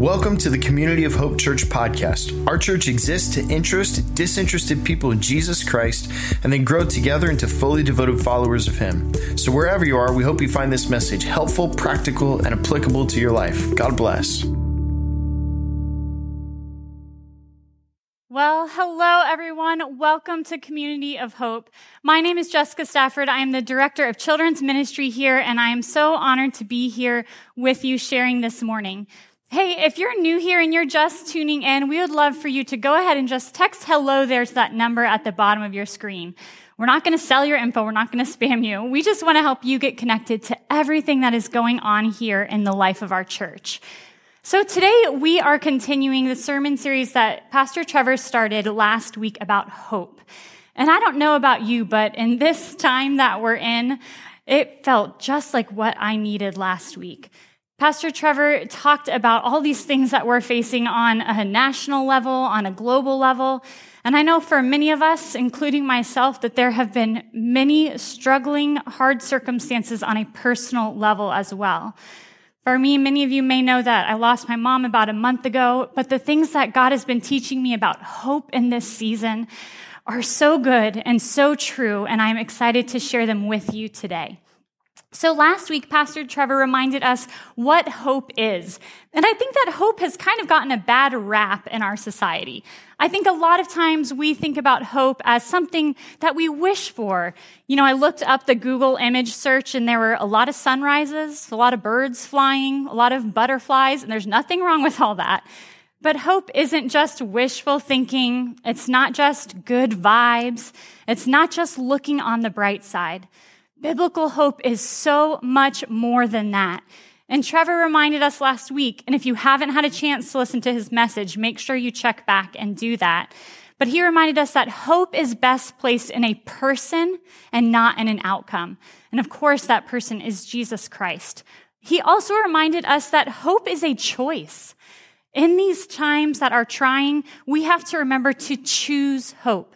Welcome to the Community of Hope Church podcast. Our church exists to interest disinterested people in Jesus Christ and then grow together into fully devoted followers of Him. So, wherever you are, we hope you find this message helpful, practical, and applicable to your life. God bless. Well, hello everyone. Welcome to Community of Hope. My name is Jessica Stafford. I am the Director of Children's Ministry here, and I am so honored to be here with you sharing this morning. Hey, if you're new here and you're just tuning in, we would love for you to go ahead and just text hello there to that number at the bottom of your screen. We're not going to sell your info. We're not going to spam you. We just want to help you get connected to everything that is going on here in the life of our church. So today we are continuing the sermon series that Pastor Trevor started last week about hope. And I don't know about you, but in this time that we're in, it felt just like what I needed last week. Pastor Trevor talked about all these things that we're facing on a national level, on a global level. And I know for many of us, including myself, that there have been many struggling, hard circumstances on a personal level as well. For me, many of you may know that I lost my mom about a month ago, but the things that God has been teaching me about hope in this season are so good and so true, and I'm excited to share them with you today. So last week, Pastor Trevor reminded us what hope is. And I think that hope has kind of gotten a bad rap in our society. I think a lot of times we think about hope as something that we wish for. You know, I looked up the Google image search and there were a lot of sunrises, a lot of birds flying, a lot of butterflies, and there's nothing wrong with all that. But hope isn't just wishful thinking. It's not just good vibes. It's not just looking on the bright side. Biblical hope is so much more than that. And Trevor reminded us last week, and if you haven't had a chance to listen to his message, make sure you check back and do that. But he reminded us that hope is best placed in a person and not in an outcome. And of course, that person is Jesus Christ. He also reminded us that hope is a choice. In these times that are trying, we have to remember to choose hope.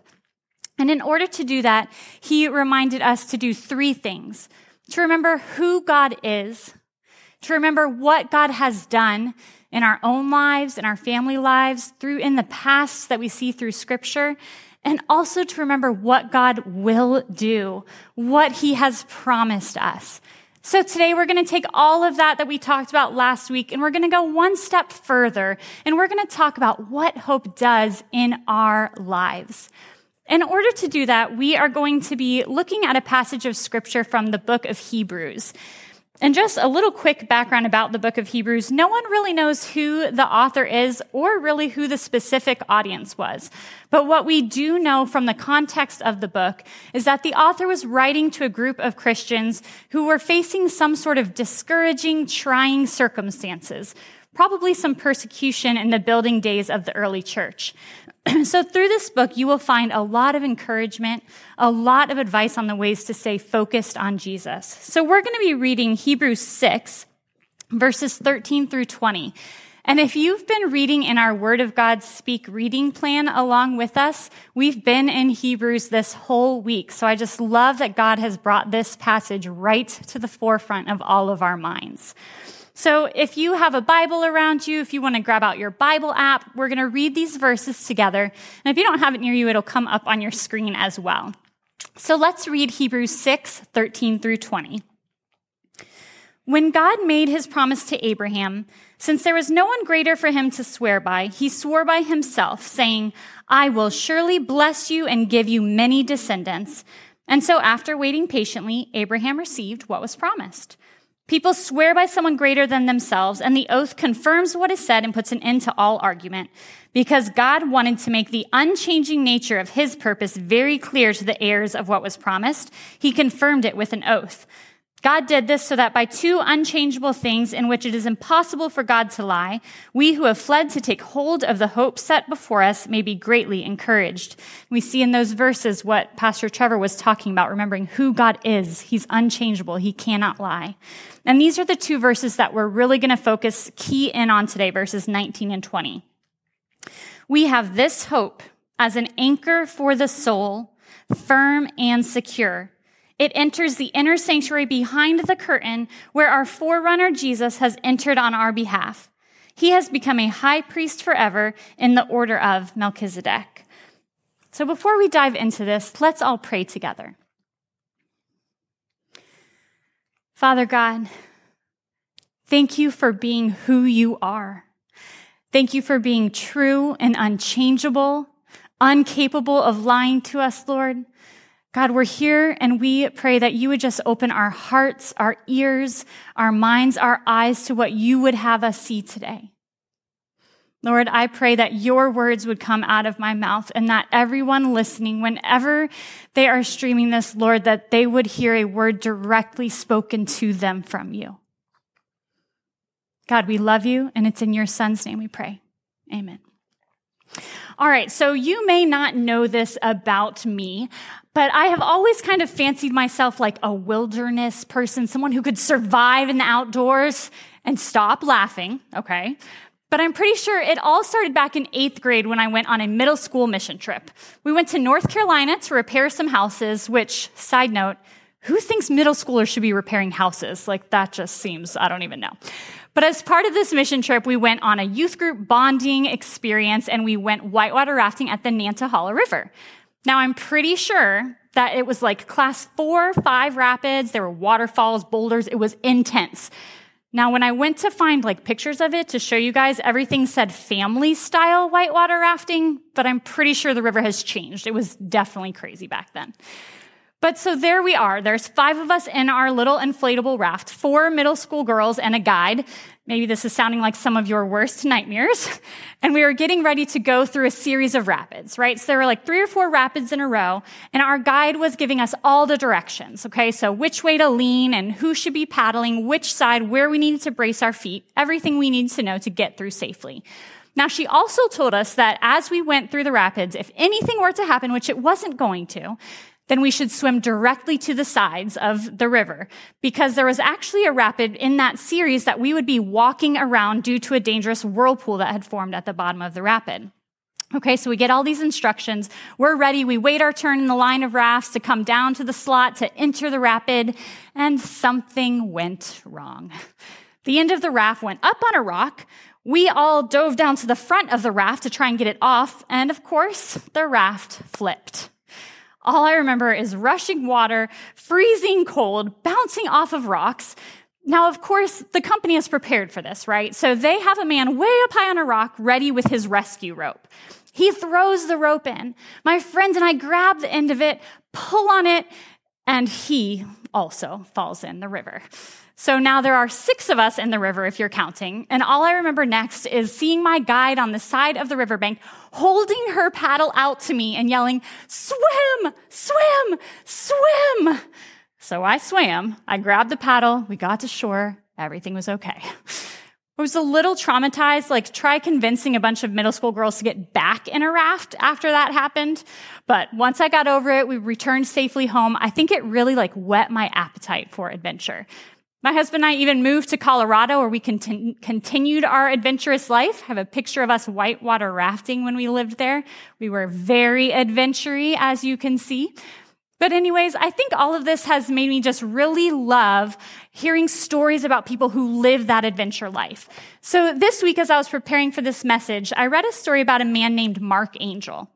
And in order to do that, he reminded us to do three things. To remember who God is, to remember what God has done in our own lives, in our family lives, through in the past that we see through scripture, and also to remember what God will do, what he has promised us. So today we're going to take all of that that we talked about last week and we're going to go one step further and we're going to talk about what hope does in our lives. In order to do that, we are going to be looking at a passage of scripture from the book of Hebrews. And just a little quick background about the book of Hebrews. No one really knows who the author is or really who the specific audience was. But what we do know from the context of the book is that the author was writing to a group of Christians who were facing some sort of discouraging, trying circumstances, probably some persecution in the building days of the early church. so through this book, you will find a lot of encouragement, a lot of advice on the ways to stay focused on Jesus. So we're going to be reading Hebrews 6, verses 13 through 20. And if you've been reading in our Word of God Speak reading plan along with us, we've been in Hebrews this whole week. So I just love that God has brought this passage right to the forefront of all of our minds. So if you have a Bible around you, if you want to grab out your Bible app, we're going to read these verses together. And if you don't have it near you, it'll come up on your screen as well. So let's read Hebrews 6, 13 through 20. When God made his promise to Abraham, since there was no one greater for him to swear by, he swore by himself, saying, I will surely bless you and give you many descendants. And so after waiting patiently, Abraham received what was promised. People swear by someone greater than themselves, and the oath confirms what is said and puts an end to all argument. Because God wanted to make the unchanging nature of his purpose very clear to the heirs of what was promised, he confirmed it with an oath. God did this so that by two unchangeable things in which it is impossible for God to lie, we who have fled to take hold of the hope set before us may be greatly encouraged. We see in those verses what Pastor Trevor was talking about, remembering who God is. He's unchangeable. He cannot lie. And these are the two verses that we're really going to focus key in on today, verses 19 and 20. We have this hope as an anchor for the soul, firm and secure it enters the inner sanctuary behind the curtain where our forerunner Jesus has entered on our behalf. he has become a high priest forever in the order of Melchizedek. So before we dive into this, let's all pray together. Father God, thank you for being who you are. Thank you for being true and unchangeable, uncapable of lying to us, Lord. God, we're here and we pray that you would just open our hearts, our ears, our minds, our eyes to what you would have us see today. Lord, I pray that your words would come out of my mouth and that everyone listening, whenever they are streaming this, Lord, that they would hear a word directly spoken to them from you. God, we love you and it's in your son's name we pray. Amen. All right, so you may not know this about me, but I have always kind of fancied myself like a wilderness person, someone who could survive in the outdoors and stop laughing, okay? But I'm pretty sure it all started back in eighth grade when I went on a middle school mission trip. We went to North Carolina to repair some houses, which, side note, who thinks middle schoolers should be repairing houses? Like, that just seems, I don't even know. But as part of this mission trip, we went on a youth group bonding experience and we went whitewater rafting at the Nantahala River. Now, I'm pretty sure that it was like class four, five rapids. There were waterfalls, boulders. It was intense. Now, when I went to find like pictures of it to show you guys, everything said family style whitewater rafting, but I'm pretty sure the river has changed. It was definitely crazy back then. But so there we are. There's five of us in our little inflatable raft, four middle school girls and a guide. Maybe this is sounding like some of your worst nightmares. And we were getting ready to go through a series of rapids, right? So there were like three or four rapids in a row, and our guide was giving us all the directions, okay? So which way to lean and who should be paddling, which side, where we needed to brace our feet, everything we needed to know to get through safely. Now, she also told us that as we went through the rapids, if anything were to happen, which it wasn't going to, then we should swim directly to the sides of the river because there was actually a rapid in that series that we would be walking around due to a dangerous whirlpool that had formed at the bottom of the rapid. Okay, so we get all these instructions. We're ready. We wait our turn in the line of rafts to come down to the slot to enter the rapid, and something went wrong. The end of the raft went up on a rock. We all dove down to the front of the raft to try and get it off, and of course, the raft flipped. All I remember is rushing water, freezing cold, bouncing off of rocks. Now, of course, the company is prepared for this, right? So they have a man way up high on a rock ready with his rescue rope. He throws the rope in. My friends and I grab the end of it, pull on it, and he also falls in the river. So now there are six of us in the river, if you're counting. And all I remember next is seeing my guide on the side of the riverbank holding her paddle out to me and yelling, swim, swim, swim. So I swam. I grabbed the paddle. We got to shore. Everything was okay. I was a little traumatized, like try convincing a bunch of middle school girls to get back in a raft after that happened. But once I got over it, we returned safely home. I think it really like whet my appetite for adventure. My husband and I even moved to Colorado where we continu- continued our adventurous life. I have a picture of us whitewater rafting when we lived there. We were very adventury, as you can see. But anyways, I think all of this has made me just really love hearing stories about people who live that adventure life. So this week, as I was preparing for this message, I read a story about a man named Mark Angel.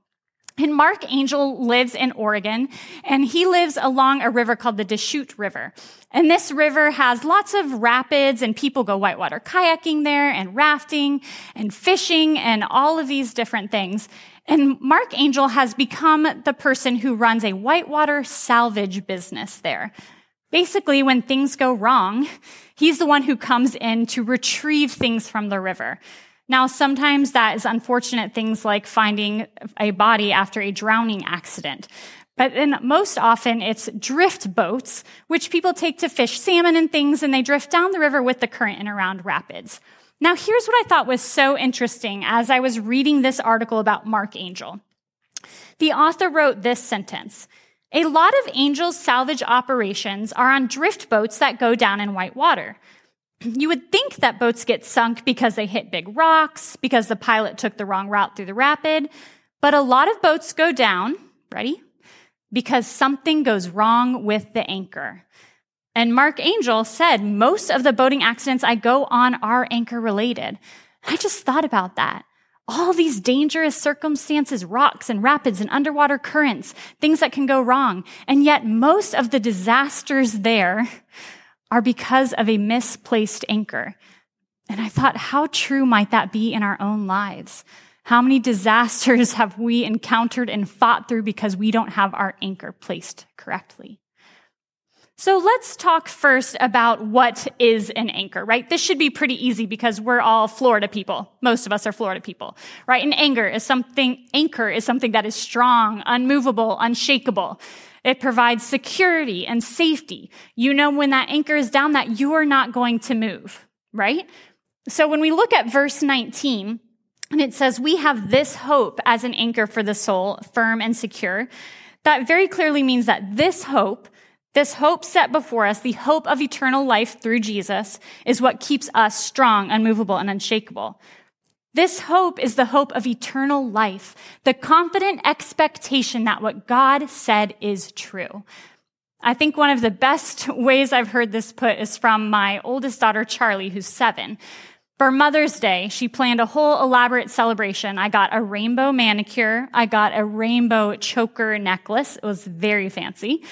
And Mark Angel lives in Oregon, and he lives along a river called the Deschutes River. And this river has lots of rapids, and people go whitewater kayaking there, and rafting, and fishing, and all of these different things. And Mark Angel has become the person who runs a whitewater salvage business there. Basically, when things go wrong, he's the one who comes in to retrieve things from the river. Now, sometimes that is unfortunate things like finding a body after a drowning accident. But then most often it's drift boats, which people take to fish salmon and things, and they drift down the river with the current and around rapids. Now, here's what I thought was so interesting as I was reading this article about Mark Angel. The author wrote this sentence. A lot of Angel's salvage operations are on drift boats that go down in white water. You would think that boats get sunk because they hit big rocks, because the pilot took the wrong route through the rapid, but a lot of boats go down, ready? Because something goes wrong with the anchor. And Mark Angel said most of the boating accidents I go on are anchor related. I just thought about that. All these dangerous circumstances, rocks and rapids and underwater currents, things that can go wrong. And yet most of the disasters there are because of a misplaced anchor. And I thought, how true might that be in our own lives? How many disasters have we encountered and fought through because we don't have our anchor placed correctly? So let's talk first about what is an anchor, right? This should be pretty easy because we're all Florida people. Most of us are Florida people, right? An anchor is something, anchor is something that is strong, unmovable, unshakable. It provides security and safety. You know when that anchor is down that you are not going to move, right? So when we look at verse 19, and it says, we have this hope as an anchor for the soul, firm and secure. That very clearly means that this hope this hope set before us, the hope of eternal life through Jesus, is what keeps us strong, unmovable, and unshakable. This hope is the hope of eternal life, the confident expectation that what God said is true. I think one of the best ways I've heard this put is from my oldest daughter, Charlie, who's seven. For Mother's Day, she planned a whole elaborate celebration. I got a rainbow manicure. I got a rainbow choker necklace. It was very fancy.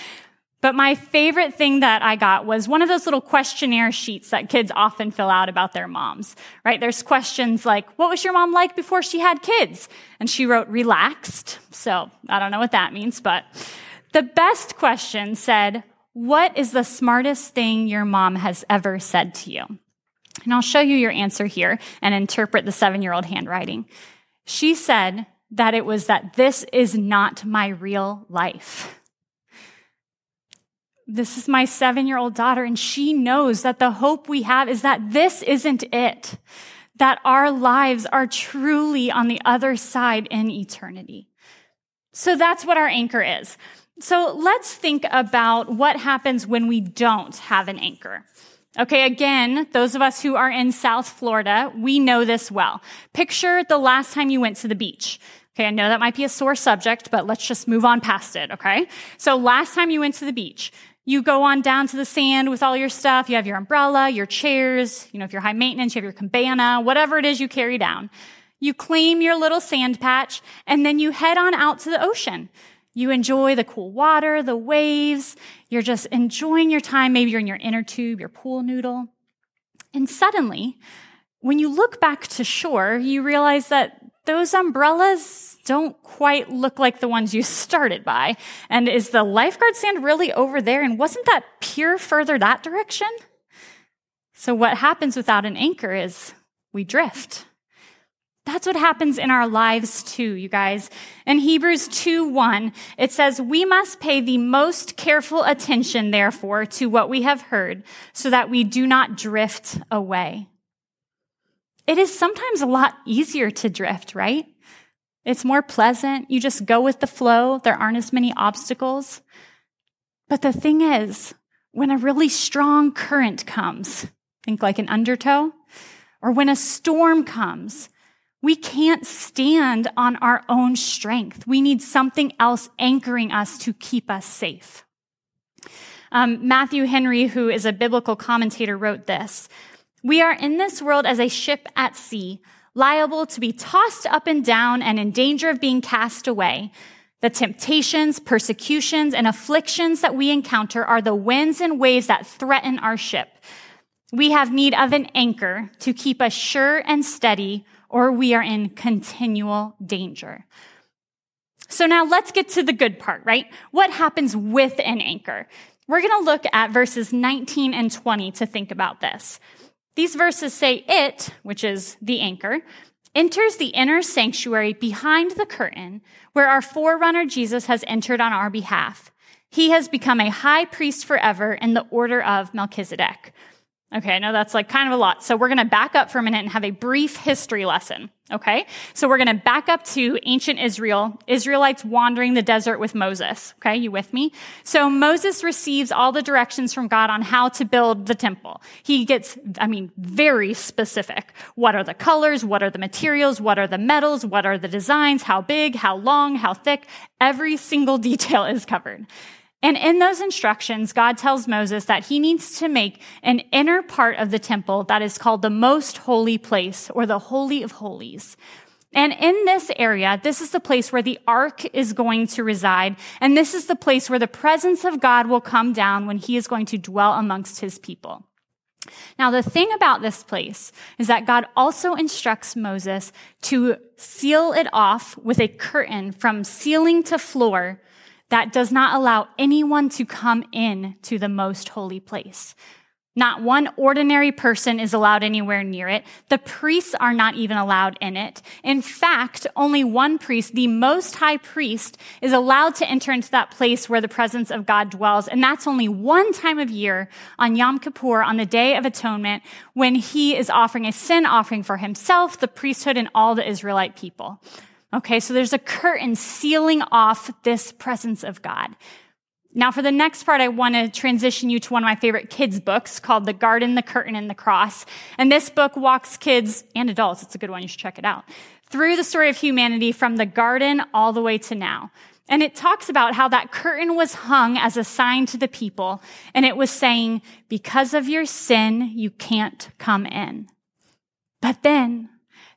But my favorite thing that I got was one of those little questionnaire sheets that kids often fill out about their moms, right? There's questions like, what was your mom like before she had kids? And she wrote relaxed. So I don't know what that means, but the best question said, what is the smartest thing your mom has ever said to you? And I'll show you your answer here and interpret the seven year old handwriting. She said that it was that this is not my real life. This is my seven year old daughter, and she knows that the hope we have is that this isn't it, that our lives are truly on the other side in eternity. So that's what our anchor is. So let's think about what happens when we don't have an anchor. Okay, again, those of us who are in South Florida, we know this well. Picture the last time you went to the beach. Okay, I know that might be a sore subject, but let's just move on past it, okay? So last time you went to the beach, you go on down to the sand with all your stuff. You have your umbrella, your chairs, you know, if you're high maintenance, you have your cabana, whatever it is you carry down. You claim your little sand patch and then you head on out to the ocean. You enjoy the cool water, the waves. You're just enjoying your time. Maybe you're in your inner tube, your pool noodle. And suddenly, when you look back to shore, you realize that those umbrellas don't quite look like the ones you started by. And is the lifeguard sand really over there? And wasn't that pier further that direction? So what happens without an anchor is we drift. That's what happens in our lives too, you guys. In Hebrews 2 1, it says, We must pay the most careful attention, therefore, to what we have heard, so that we do not drift away. It is sometimes a lot easier to drift, right? It's more pleasant. You just go with the flow. There aren't as many obstacles. But the thing is, when a really strong current comes, think like an undertow, or when a storm comes, we can't stand on our own strength. We need something else anchoring us to keep us safe. Um, Matthew Henry, who is a biblical commentator, wrote this we are in this world as a ship at sea, liable to be tossed up and down and in danger of being cast away. The temptations, persecutions, and afflictions that we encounter are the winds and waves that threaten our ship. We have need of an anchor to keep us sure and steady, or we are in continual danger. So now let's get to the good part, right? What happens with an anchor? We're going to look at verses 19 and 20 to think about this. These verses say it, which is the anchor, enters the inner sanctuary behind the curtain where our forerunner Jesus has entered on our behalf. He has become a high priest forever in the order of Melchizedek. Okay, I know that's like kind of a lot. So we're going to back up for a minute and have a brief history lesson. Okay, so we're going to back up to ancient Israel, Israelites wandering the desert with Moses. Okay, you with me? So Moses receives all the directions from God on how to build the temple. He gets, I mean, very specific. What are the colors? What are the materials? What are the metals? What are the designs? How big? How long? How thick? Every single detail is covered. And in those instructions, God tells Moses that he needs to make an inner part of the temple that is called the most holy place or the Holy of Holies. And in this area, this is the place where the ark is going to reside. And this is the place where the presence of God will come down when he is going to dwell amongst his people. Now, the thing about this place is that God also instructs Moses to seal it off with a curtain from ceiling to floor that does not allow anyone to come in to the most holy place. Not one ordinary person is allowed anywhere near it. The priests are not even allowed in it. In fact, only one priest, the most high priest, is allowed to enter into that place where the presence of God dwells. And that's only one time of year on Yom Kippur, on the Day of Atonement, when he is offering a sin offering for himself, the priesthood, and all the Israelite people. Okay, so there's a curtain sealing off this presence of God. Now, for the next part, I want to transition you to one of my favorite kids' books called The Garden, the Curtain, and the Cross. And this book walks kids and adults, it's a good one, you should check it out, through the story of humanity from the garden all the way to now. And it talks about how that curtain was hung as a sign to the people. And it was saying, because of your sin, you can't come in. But then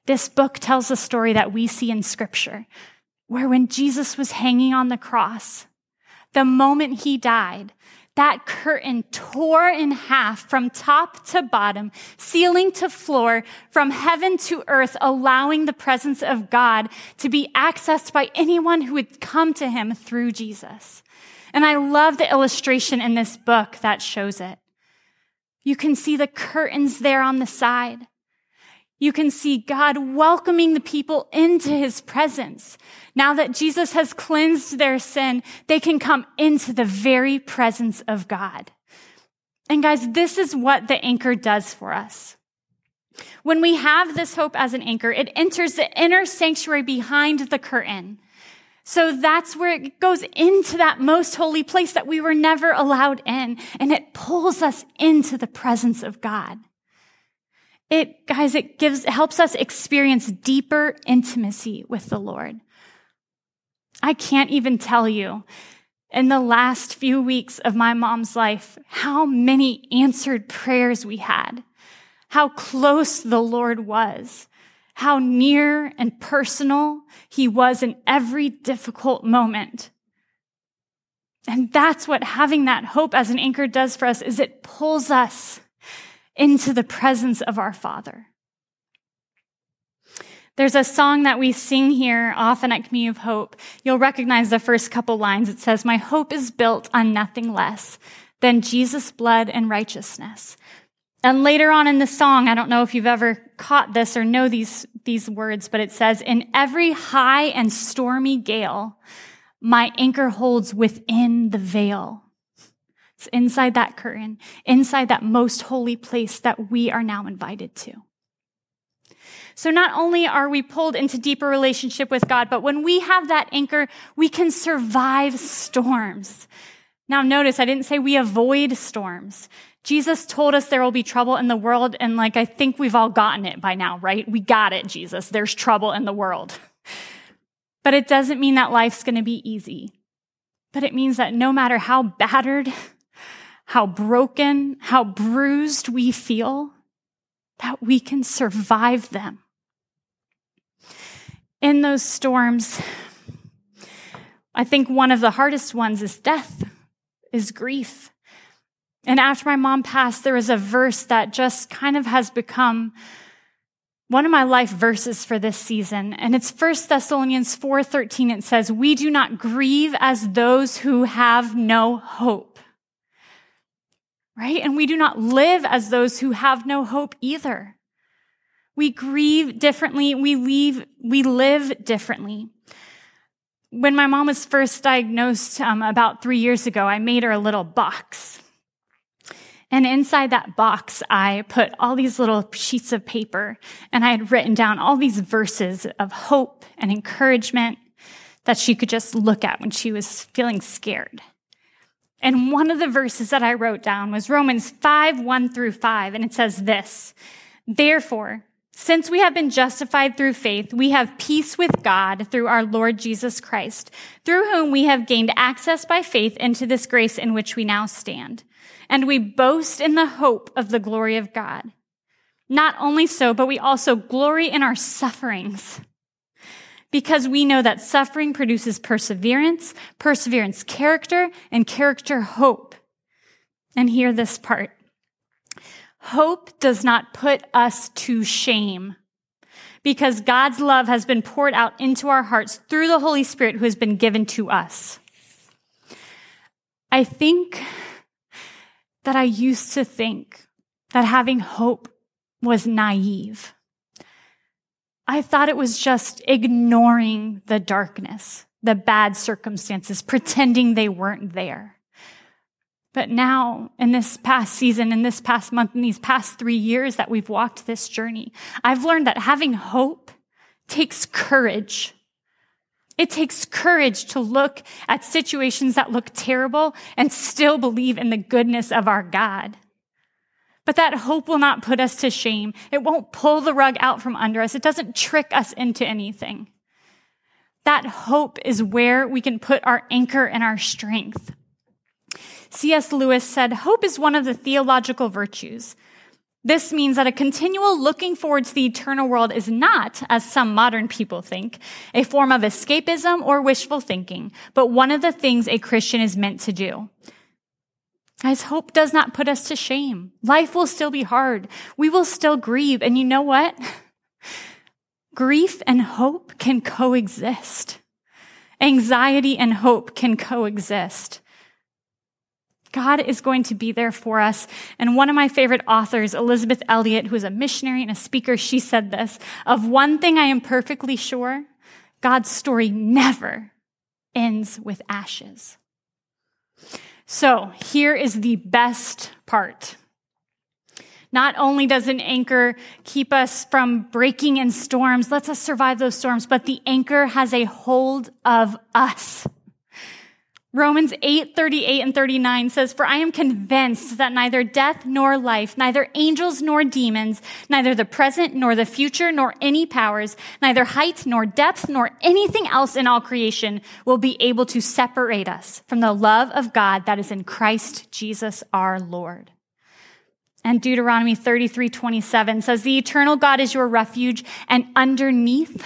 this book tells a story that we see in scripture where when Jesus was hanging on the cross, the moment he died, that curtain tore in half from top to bottom, ceiling to floor, from heaven to earth, allowing the presence of God to be accessed by anyone who would come to him through Jesus. And I love the illustration in this book that shows it. You can see the curtains there on the side. You can see God welcoming the people into his presence. Now that Jesus has cleansed their sin, they can come into the very presence of God. And guys, this is what the anchor does for us. When we have this hope as an anchor, it enters the inner sanctuary behind the curtain. So that's where it goes into that most holy place that we were never allowed in, and it pulls us into the presence of God. It, guys, it gives, helps us experience deeper intimacy with the Lord. I can't even tell you in the last few weeks of my mom's life how many answered prayers we had, how close the Lord was, how near and personal he was in every difficult moment. And that's what having that hope as an anchor does for us is it pulls us into the presence of our Father. There's a song that we sing here often at Community of Hope. You'll recognize the first couple lines. It says, My hope is built on nothing less than Jesus' blood and righteousness. And later on in the song, I don't know if you've ever caught this or know these, these words, but it says, In every high and stormy gale, my anchor holds within the veil. It's inside that curtain, inside that most holy place that we are now invited to. So not only are we pulled into deeper relationship with God, but when we have that anchor, we can survive storms. Now notice, I didn't say we avoid storms. Jesus told us there will be trouble in the world. And like, I think we've all gotten it by now, right? We got it, Jesus. There's trouble in the world. But it doesn't mean that life's going to be easy. But it means that no matter how battered how broken, how bruised we feel, that we can survive them. In those storms, I think one of the hardest ones is death, is grief. And after my mom passed, there was a verse that just kind of has become one of my life verses for this season. And it's 1 Thessalonians 4:13. It says, "We do not grieve as those who have no hope." Right? And we do not live as those who have no hope either. We grieve differently. We leave, we live differently. When my mom was first diagnosed um, about three years ago, I made her a little box. And inside that box, I put all these little sheets of paper and I had written down all these verses of hope and encouragement that she could just look at when she was feeling scared. And one of the verses that I wrote down was Romans 5, 1 through 5. And it says this, therefore, Since we have been justified through faith, we have peace with God through our Lord Jesus Christ, through whom we have gained access by faith into this grace in which we now stand. And we boast in the hope of the glory of God. Not only so, but we also glory in our sufferings because we know that suffering produces perseverance, perseverance character, and character hope. And hear this part. Hope does not put us to shame because God's love has been poured out into our hearts through the Holy Spirit who has been given to us. I think that I used to think that having hope was naive. I thought it was just ignoring the darkness, the bad circumstances, pretending they weren't there. But now, in this past season, in this past month, in these past three years that we've walked this journey, I've learned that having hope takes courage. It takes courage to look at situations that look terrible and still believe in the goodness of our God. But that hope will not put us to shame. It won't pull the rug out from under us. It doesn't trick us into anything. That hope is where we can put our anchor and our strength. C.S. Lewis said, Hope is one of the theological virtues. This means that a continual looking forward to the eternal world is not, as some modern people think, a form of escapism or wishful thinking, but one of the things a Christian is meant to do. Guys, hope does not put us to shame. Life will still be hard. We will still grieve. And you know what? Grief and hope can coexist. Anxiety and hope can coexist. God is going to be there for us. And one of my favorite authors, Elisabeth Elliot, who is a missionary and a speaker, she said this, of one thing I am perfectly sure, God's story never ends with ashes. So here is the best part. Not only does an anchor keep us from breaking in storms, lets us survive those storms, but the anchor has a hold of us. Romans 8, 38 and 39 says, For I am convinced that neither death nor life, neither angels nor demons, neither the present nor the future nor any powers, neither height nor depth nor anything else in all creation will be able to separate us from the love of God that is in Christ Jesus our Lord. And Deuteronomy 33, 27 says, The eternal God is your refuge and underneath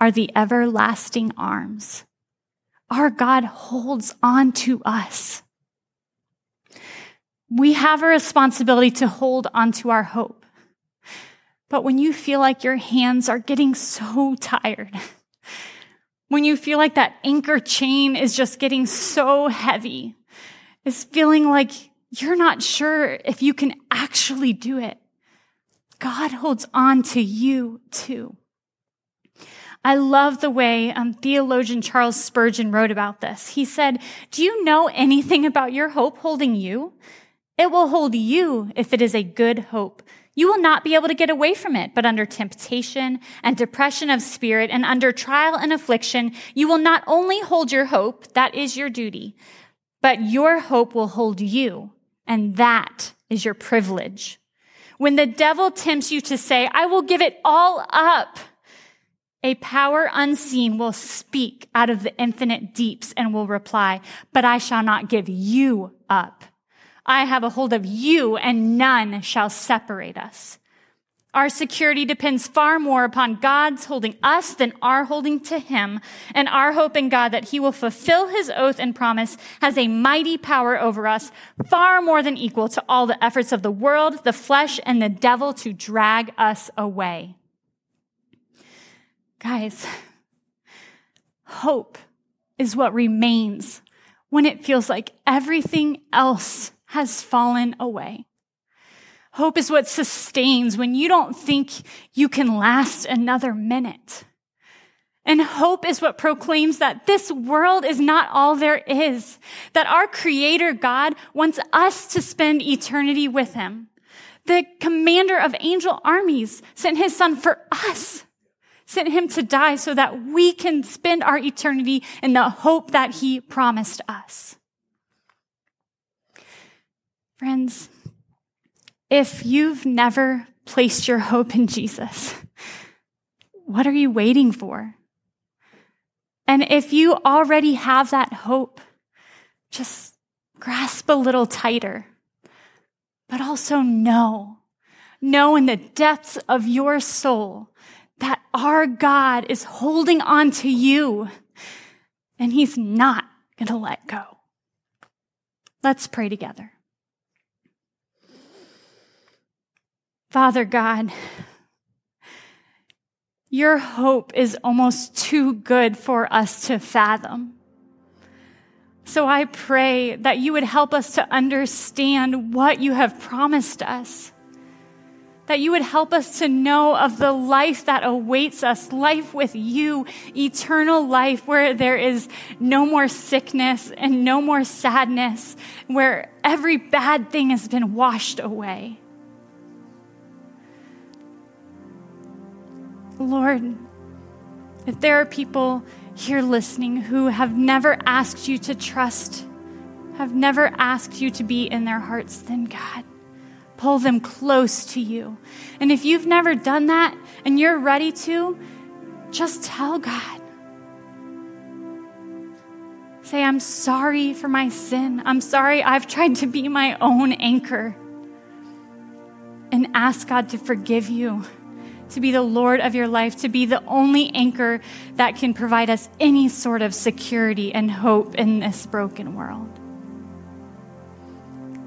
are the everlasting arms our God holds on to us. We have a responsibility to hold on to our hope. But when you feel like your hands are getting so tired, when you feel like that anchor chain is just getting so heavy, is feeling like you're not sure if you can actually do it, God holds on to you too. I love the way um, theologian Charles Spurgeon wrote about this. He said, Do you know anything about your hope holding you? It will hold you if it is a good hope. You will not be able to get away from it, but under temptation and depression of spirit and under trial and affliction, you will not only hold your hope, that is your duty, but your hope will hold you, and that is your privilege. When the devil tempts you to say, I will give it all up, a power unseen will speak out of the infinite deeps and will reply, but I shall not give you up. I have a hold of you and none shall separate us. Our security depends far more upon God's holding us than our holding to him. And our hope in God that he will fulfill his oath and promise has a mighty power over us, far more than equal to all the efforts of the world, the flesh, and the devil to drag us away. Guys, hope is what remains when it feels like everything else has fallen away. Hope is what sustains when you don't think you can last another minute. And hope is what proclaims that this world is not all there is, that our creator God wants us to spend eternity with him. The commander of angel armies sent his son for us sent him to die so that we can spend our eternity in the hope that he promised us. Friends, if you've never placed your hope in Jesus, what are you waiting for? And if you already have that hope, just grasp a little tighter, but also know, know in the depths of your soul that our God is holding on to you and he's not going to let go. Let's pray together. Father God, your hope is almost too good for us to fathom. So I pray that you would help us to understand what you have promised us. That you would help us to know of the life that awaits us, life with you, eternal life where there is no more sickness and no more sadness, where every bad thing has been washed away. Lord, if there are people here listening who have never asked you to trust, have never asked you to be in their hearts, then God, pull them close to you. And if you've never done that and you're ready to, just tell God. Say, I'm sorry for my sin. I'm sorry I've tried to be my own anchor. And ask God to forgive you to be the Lord of your life, to be the only anchor that can provide us any sort of security and hope in this broken world.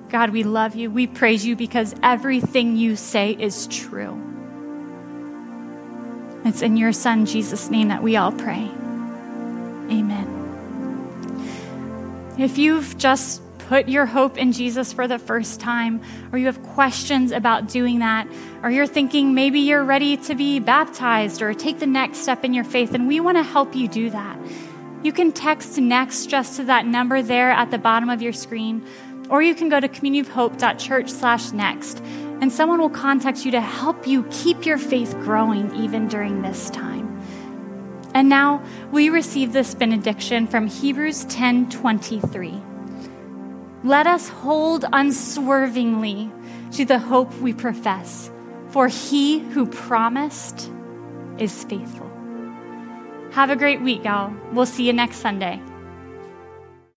God, we love you. We praise you because everything you say is true. It's in your Son, Jesus' name, that we all pray. Amen. If you've just put your hope in Jesus for the first time, or you have questions about doing that, or you're thinking maybe you're ready to be baptized or take the next step in your faith, and we want to help you do that. You can text next just to that number there at the bottom of your screen, or you can go to communityofhope.church slash next, and someone will contact you to help you keep your faith growing even during this time. And now we receive this benediction from Hebrews 10 23. Let us hold unswervingly to the hope we profess, for he who promised is faithful. Have a great week, y'all. We'll see you next Sunday.